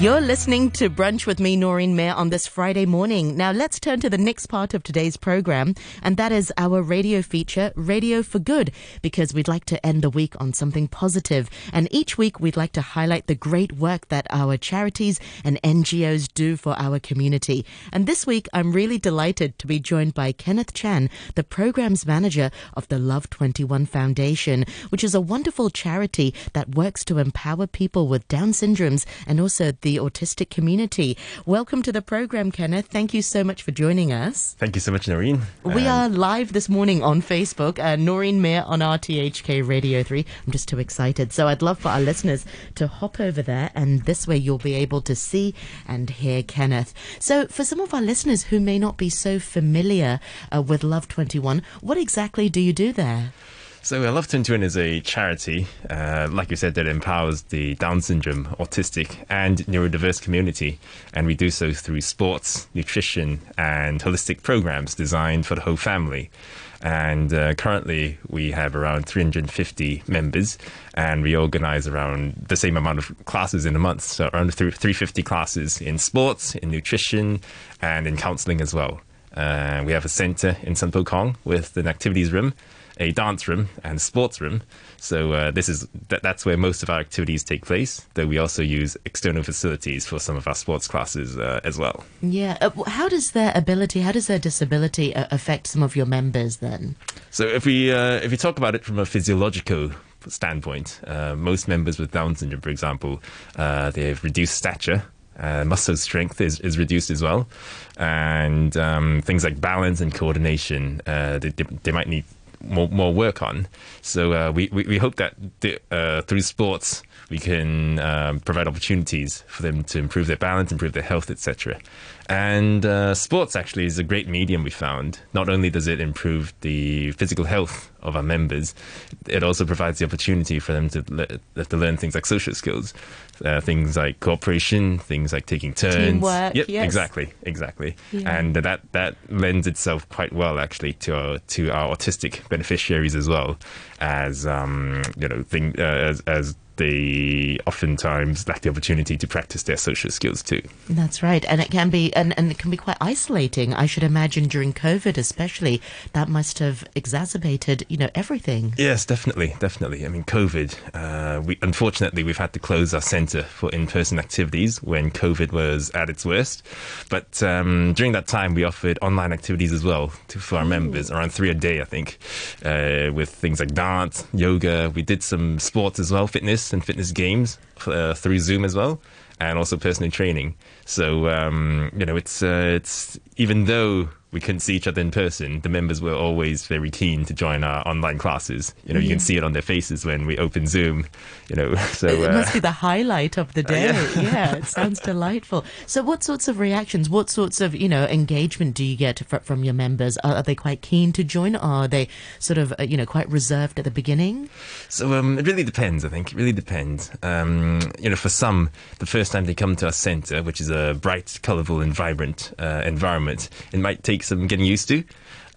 You're listening to Brunch with me, Noreen Mir, on this Friday morning. Now, let's turn to the next part of today's program, and that is our radio feature, Radio for Good, because we'd like to end the week on something positive. And each week, we'd like to highlight the great work that our charities and NGOs do for our community. And this week, I'm really delighted to be joined by Kenneth Chan, the programs manager of the Love 21 Foundation, which is a wonderful charity that works to empower people with Down syndromes and also the autistic community. Welcome to the program, Kenneth. Thank you so much for joining us. Thank you so much, Noreen. We um, are live this morning on Facebook, uh, Noreen Mir on RTHK Radio 3. I'm just too excited. So I'd love for our listeners to hop over there, and this way you'll be able to see and hear Kenneth. So, for some of our listeners who may not be so familiar uh, with Love 21, what exactly do you do there? So, uh, Love 21 is a charity, uh, like you said, that empowers the Down syndrome, autistic, and neurodiverse community. And we do so through sports, nutrition, and holistic programs designed for the whole family. And uh, currently, we have around 350 members, and we organize around the same amount of classes in a month. So, around 350 classes in sports, in nutrition, and in counseling as well. Uh, we have a center in San Kong with an activities room a dance room and sports room. So uh, this is that, that's where most of our activities take place. Though we also use external facilities for some of our sports classes uh, as well. Yeah. Uh, how does their ability, how does their disability uh, affect some of your members then? So if we uh, if we talk about it from a physiological standpoint, uh, most members with Down syndrome, for example, they have reduced stature. Uh, muscle strength is, is reduced as well. And um, things like balance and coordination, uh, they, they, might need more, more work on. So uh, we, we, we hope that uh, through sports we can um, provide opportunities for them to improve their balance, improve their health, etc. And uh, sports actually is a great medium we found. Not only does it improve the physical health of our members, it also provides the opportunity for them to, le- to learn things like social skills, uh, things like cooperation, things like taking turns. Teamwork, yep, yes. exactly, exactly. Yeah. And that, that lends itself quite well actually to our, to our autistic beneficiaries as well as, um, you know, thing, uh, as, as they oftentimes lack the opportunity to practice their social skills too. That's right, and it can be and, and it can be quite isolating. I should imagine during COVID, especially, that must have exacerbated you know everything. Yes, definitely, definitely. I mean, COVID. Uh, we unfortunately we've had to close our centre for in-person activities when COVID was at its worst, but um, during that time we offered online activities as well to, for our Ooh. members, around three a day, I think, uh, with things like dance, yoga. We did some sports as well, fitness and fitness games uh, through Zoom as well, and also personal training. So um, you know, it's uh, it's even though we couldn't see each other in person, the members were always very keen to join our online classes. You know, yeah. you can see it on their faces when we open Zoom. You know, so it uh, must be the highlight of the day. Uh, yeah. yeah. it sounds delightful. So, what sorts of reactions, what sorts of you know engagement do you get from your members? Are, are they quite keen to join, or are they sort of uh, you know quite reserved at the beginning? So, um, it really depends. I think it really depends. Um, you know, for some, the first time they come to our centre, which is a bright, colourful, and vibrant uh, environment, it might take some getting used to.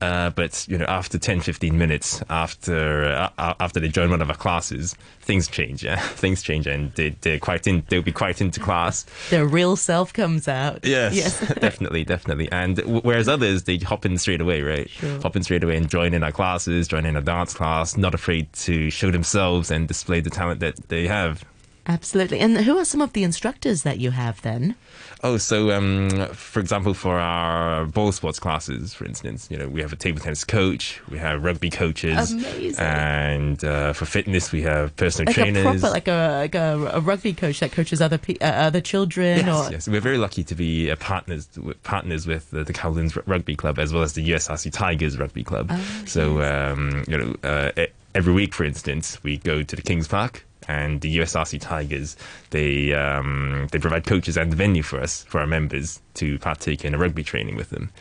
Uh, but you know, after 10, 15 minutes after uh, after they join one of our classes, things change. Yeah, things change, and they, they're quite in. They'll be quite into class. Their real self comes out. Yes, yes, definitely, definitely. And whereas others, they hop in straight away, right? Sure. Hop in straight away and join in our classes, join in a dance class, not afraid to show themselves and display the talent that they have. Absolutely. And who are some of the instructors that you have then? Oh, so um, for example, for our ball sports classes, for instance, you know, we have a table tennis coach, we have rugby coaches, Amazing. and uh, for fitness, we have personal like trainers, a proper, like a like a, a, rugby coach that coaches other pe- uh, other children. Yes, or... yes, we're very lucky to be uh, partners partners with the, the Kowloon's Rugby Club as well as the USRC Tigers Rugby Club. Oh, so um, you know, uh, every week, for instance, we go to the Kings Park and the USRC Tigers, they um, they provide coaches and the venue for us for our members to partake in a rugby training with them.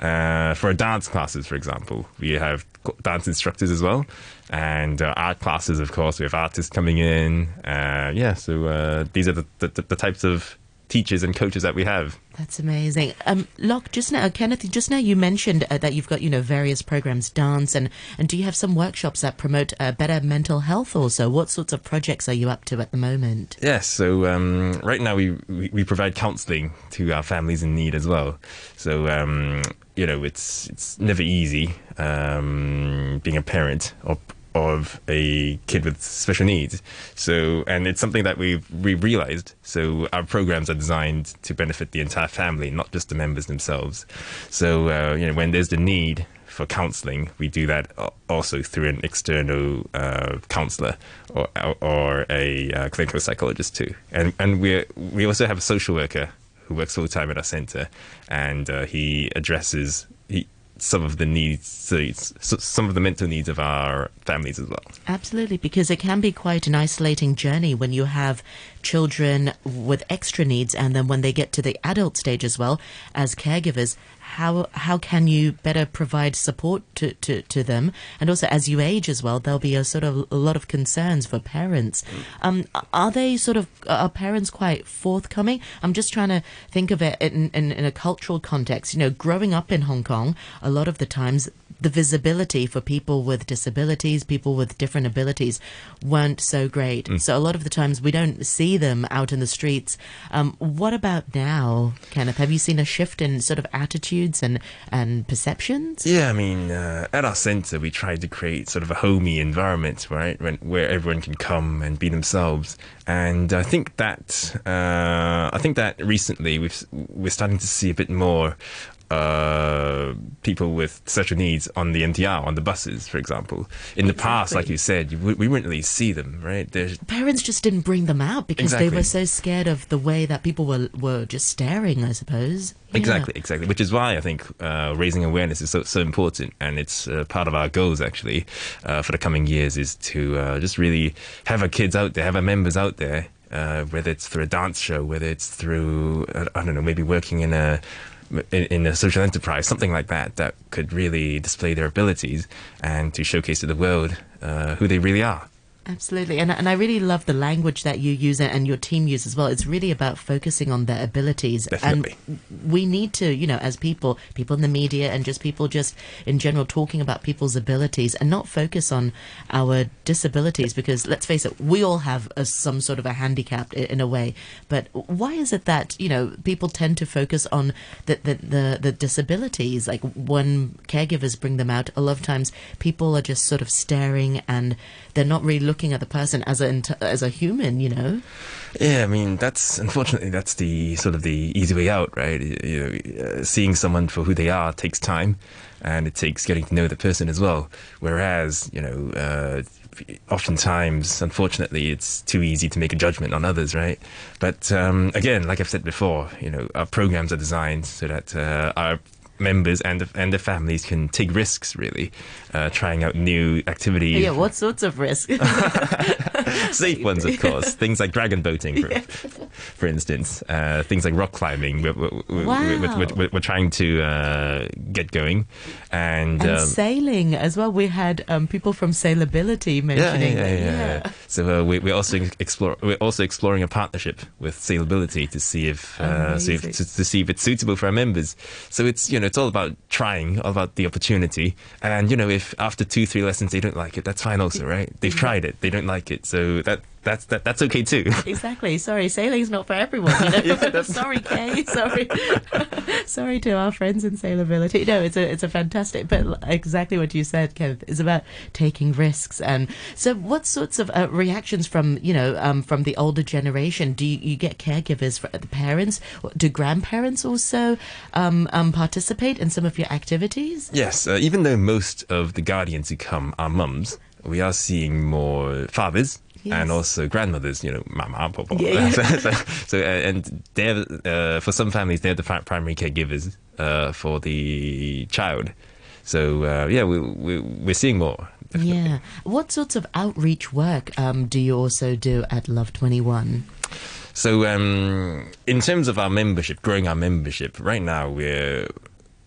Uh, for our dance classes, for example, we have dance instructors as well, and uh, art classes, of course, we have artists coming in. Uh, yeah, so uh, these are the, the, the types of teachers and coaches that we have. That's amazing. Um, Locke, just now, Kenneth, just now you mentioned uh, that you've got, you know, various programs, dance, and, and do you have some workshops that promote uh, better mental health also? What sorts of projects are you up to at the moment? Yes, so um, right now we, we, we provide counselling to our families in need as well. So, um, you know, it's, it's never easy um, being a parent or of a kid with special needs. So, and it's something that we we realized. So, our programs are designed to benefit the entire family, not just the members themselves. So, uh, you know, when there's the need for counselling, we do that also through an external uh, counsellor or or a uh, clinical psychologist too. And and we we also have a social worker who works full time at our centre, and uh, he addresses he some of the needs, some of the mental needs of our families as well. Absolutely, because it can be quite an isolating journey when you have children with extra needs, and then when they get to the adult stage as well, as caregivers, how how can you better provide support to, to, to them? And also, as you age as well, there'll be a sort of a lot of concerns for parents. Um, are they sort of are parents quite forthcoming? I'm just trying to think of it in, in, in a cultural context. You know, growing up in Hong Kong, a lot of the times the visibility for people with disabilities, people with different abilities, weren't so great. Mm. So a lot of the times we don't see them out in the streets. Um, what about now, Kenneth? Have you seen a shift in sort of attitudes and, and perceptions? Yeah, I mean, uh, at our centre, we tried to create sort of a homey environment, right, when, where everyone can come and be themselves. And I think that uh, I think that recently we've, we're starting to see a bit more uh, people with special needs on the MTR, on the buses, for example. In the past, like you said, we, we wouldn't really see them, right? There's... Parents just didn't bring them out because exactly. they were so scared of the way that people were, were just staring, I suppose. Yeah. Exactly, exactly. Which is why I think uh, raising awareness is so, so important, and it's uh, part of our goals actually uh, for the coming years is to uh, just really have our kids out there, have our members out there, uh, whether it's through a dance show, whether it's through I don't know, maybe working in a in, in, a social enterprise, something like that, that could really display their abilities and to showcase to the world uh, who they really are. Absolutely. And, and I really love the language that you use and your team use as well. It's really about focusing on their abilities. Definitely. And we need to, you know, as people, people in the media and just people just in general talking about people's abilities and not focus on our disabilities because let's face it, we all have a, some sort of a handicap in, in, a way. But why is it that, you know, people tend to focus on the, the, the, the disabilities? Like when caregivers bring them out, a lot of times people are just sort of staring and they're not really looking at the person as a as a human, you know. Yeah, I mean that's unfortunately that's the sort of the easy way out, right? You know, uh, seeing someone for who they are takes time, and it takes getting to know the person as well. Whereas, you know. Uh, oftentimes, unfortunately, it's too easy to make a judgment on others, right? But um, again, like I've said before, you know, our programs are designed so that uh, our members and the, and the families can take risks really uh, trying out new activities. Yeah what sorts of risks safe ones of course. Things like dragon boating for, yeah. for instance. Uh, things like rock climbing. We're, we're, wow. we're, we're, we're trying to uh, get going. And, and um, sailing as well. We had um, people from sailability mentioning yeah, yeah, yeah, yeah. So uh, we, are also explore, we're also exploring a partnership with sailability to see if, uh, see if to, to see if it's suitable for our members so it's you know it's all about trying, all about the opportunity. And you know, if after two, three lessons they don't like it, that's fine also, right? They've tried it, they don't like it, so that that's that, that's okay too. Exactly. Sorry, sailing's not for everyone. You know? yeah, sorry, Kay. Sorry, sorry to our friends in sailability. No, it's a it's a fantastic. But exactly what you said, Kev, is about taking risks. And so, what sorts of uh, reactions from you know um, from the older generation? Do you, you get caregivers for the parents? Do grandparents also um, um, participate in some of your activities? Yes, uh, even though most of the guardians who come are mums, we are seeing more fathers Yes. and also grandmothers, you know, mama, papa. Yeah, so, so, uh, and they're uh, for some families they're the primary caregivers uh, for the child. So uh, yeah, we, we we're seeing more. Definitely. Yeah. What sorts of outreach work um, do you also do at Love Twenty One? So um, in terms of our membership, growing our membership, right now we're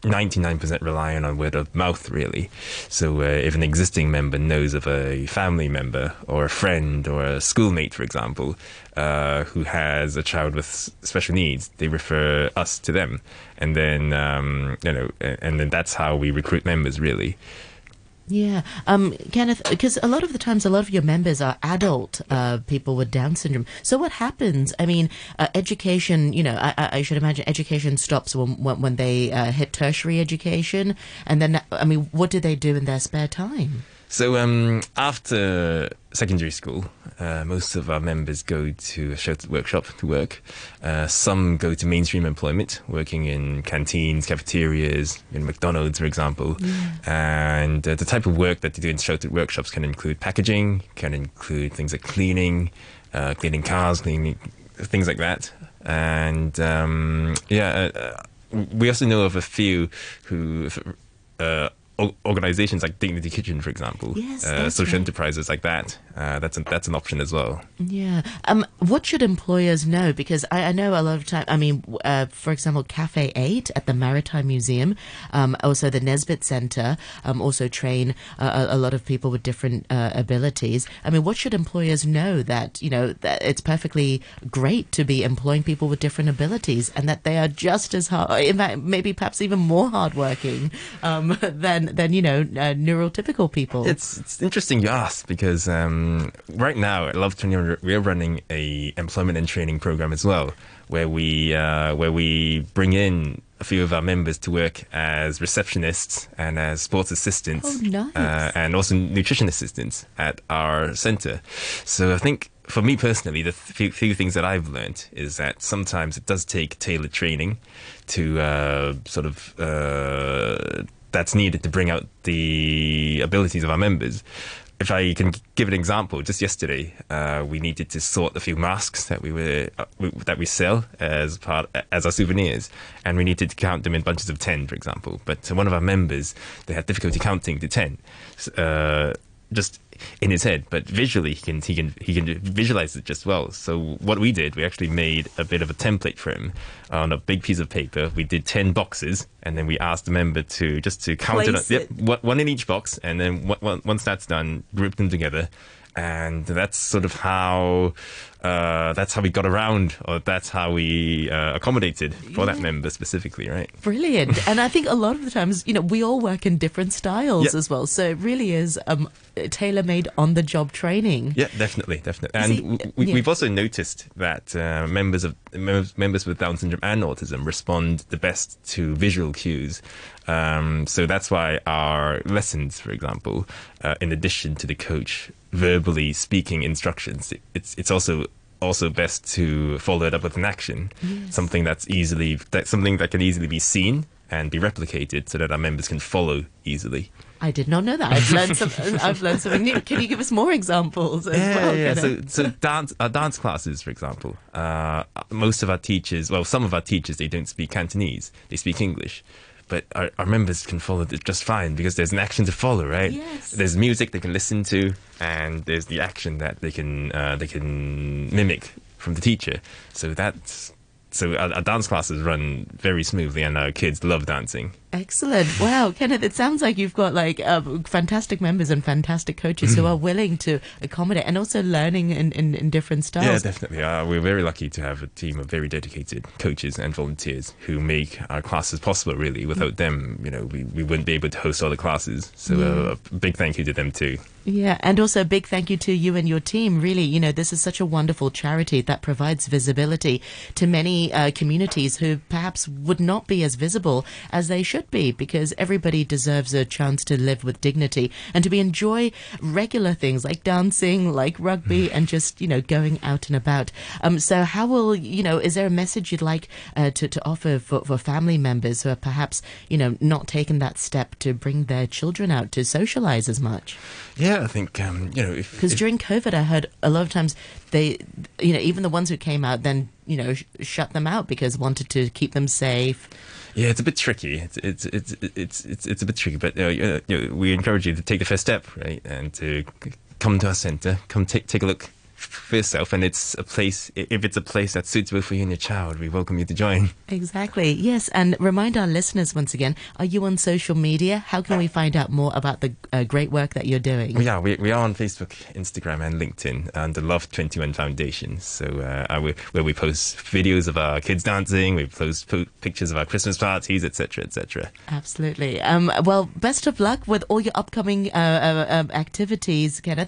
99% relying on word of mouth, really. So uh, if an existing member knows of a family member or a friend or a schoolmate, for example, uh, who has a child with special needs, they refer us to them, and then um, you know, and then that's how we recruit members, really. Yeah, um, Kenneth, because a lot of the times, a lot of your members are adult uh, people with Down syndrome. So what happens? I mean, uh, education. You know, I, I, should imagine education stops when when, they uh, hit tertiary education, and then I mean, what do they do in their spare time? So um, after secondary school, uh, most of our members go to a sheltered workshop to work. Uh, some go to mainstream employment, working in canteens, cafeterias, in McDonald's, for example. Yeah. And uh, the type of work that they do in sheltered workshops can include packaging, can include things like cleaning, uh, cleaning cars, cleaning things like that. And um, yeah, uh, we also know of a few who uh, organizations like Dignity Kitchen, for example, yes, uh, social right. enterprises like that. Uh, that's a, that's an option as well. Yeah. Um, what should employers know? Because I, I know a lot of time. I mean, uh, for example, Cafe Eight at the Maritime Museum, um, also the Nesbitt Center, um, also train a, a, lot of people with different uh, abilities. I mean, what should employers know that you know that it's perfectly great to be employing people with different abilities, and that they are just as hard, in fact, maybe perhaps even more hardworking um, than than you know uh, neurotypical people. It's it's interesting you ask because um, right now at Love Twenty we're running a employment and training program as well, where we uh, where we bring in a few of our members to work as receptionists and as sports assistants, oh, nice. uh, and also nutrition assistants at our centre. So I think for me personally, the few, few, things that I've learned is that sometimes it does take tailored training to uh, sort of uh, that's needed to bring out the abilities of our members. If I can give an example, just yesterday uh, we needed to sort a few masks that we were uh, we, that we sell as part as our souvenirs, and we needed to count them in bunches of ten, for example. But one of our members they had difficulty counting to ten. Uh, just in his head, but visually he can he can he can visualize it just well. So what we did, we actually made a bit of a template for him on a big piece of paper. We did ten boxes, and then we asked the member to just to count Place it. Yep, one in each box, and then once that's done, group them together, and that's sort of how uh, that's how we got around, or that's how we uh, accommodated for yeah. that member specifically, right? Brilliant. and I think a lot of the times, you know, we all work in different styles yep. as well, so it really is um, tailor made on the job training. Yeah, definitely, definitely. And See, we, have also noticed that uh, members of members with Down syndrome and autism respond the best to visual cues. Um, so that's why our lessons, for example, uh, in addition to the coach verbally speaking instructions, it's it's also also best to follow it up with an action, yes. something that's easily that something that can easily be seen and be replicated, so that our members can follow easily. I did not know that. I've learned some. I've learned something new. Can you give us more examples? yeah, well, yeah. So, so dance, uh, dance classes, for example. Uh, most of our teachers, well, some of our teachers, they don't speak Cantonese. They speak English but our, our, members can follow it just fine because there's an action to follow, right? Yes. There's music they can listen to, and there's the action that they can uh, they can mimic from the teacher. So that's so our, our, dance classes run very smoothly, and our kids love dancing. Excellent! Wow, Kenneth, it sounds like you've got like uh, fantastic members and fantastic coaches who are willing to accommodate and also learning in, in, in different styles. Yeah, definitely. Uh, we're very lucky to have a team of very dedicated coaches and volunteers who make our classes possible. Really, without them, you know, we, we wouldn't be able to host all the classes. So uh, a big thank you to them too. Yeah, and also a big thank you to you and your team. Really, you know, this is such a wonderful charity that provides visibility to many uh, communities who perhaps would not be as visible as they should be because everybody deserves a chance to live with dignity and to be enjoy regular things like dancing, like rugby, and just, you know, going out and about. Um, so, how will, you know, is there a message you'd like uh, to, to offer for, for family members who are perhaps, you know, not taken that step to bring their children out to socialize as much? Yeah, I think um, you know because during COVID, I heard a lot of times they, you know, even the ones who came out then you know sh- shut them out because wanted to keep them safe. Yeah, it's a bit tricky. It's it's it's it's it's, it's a bit tricky, but you know, we encourage you to take the first step, right, and to come to our centre, come take take a look for yourself, and it's a place. If it's a place that's suitable for you and your child, we welcome you to join. Exactly. Yes, and remind our listeners once again: Are you on social media? How can we find out more about the uh, great work that you're doing? Yeah, we, we are on Facebook, Instagram, and LinkedIn under Love Twenty One Foundation. So uh, we, where we post videos of our kids dancing, we post po- pictures of our Christmas parties, etc., etc. Absolutely. Um, well, best of luck with all your upcoming uh, uh, um, activities, Kenneth.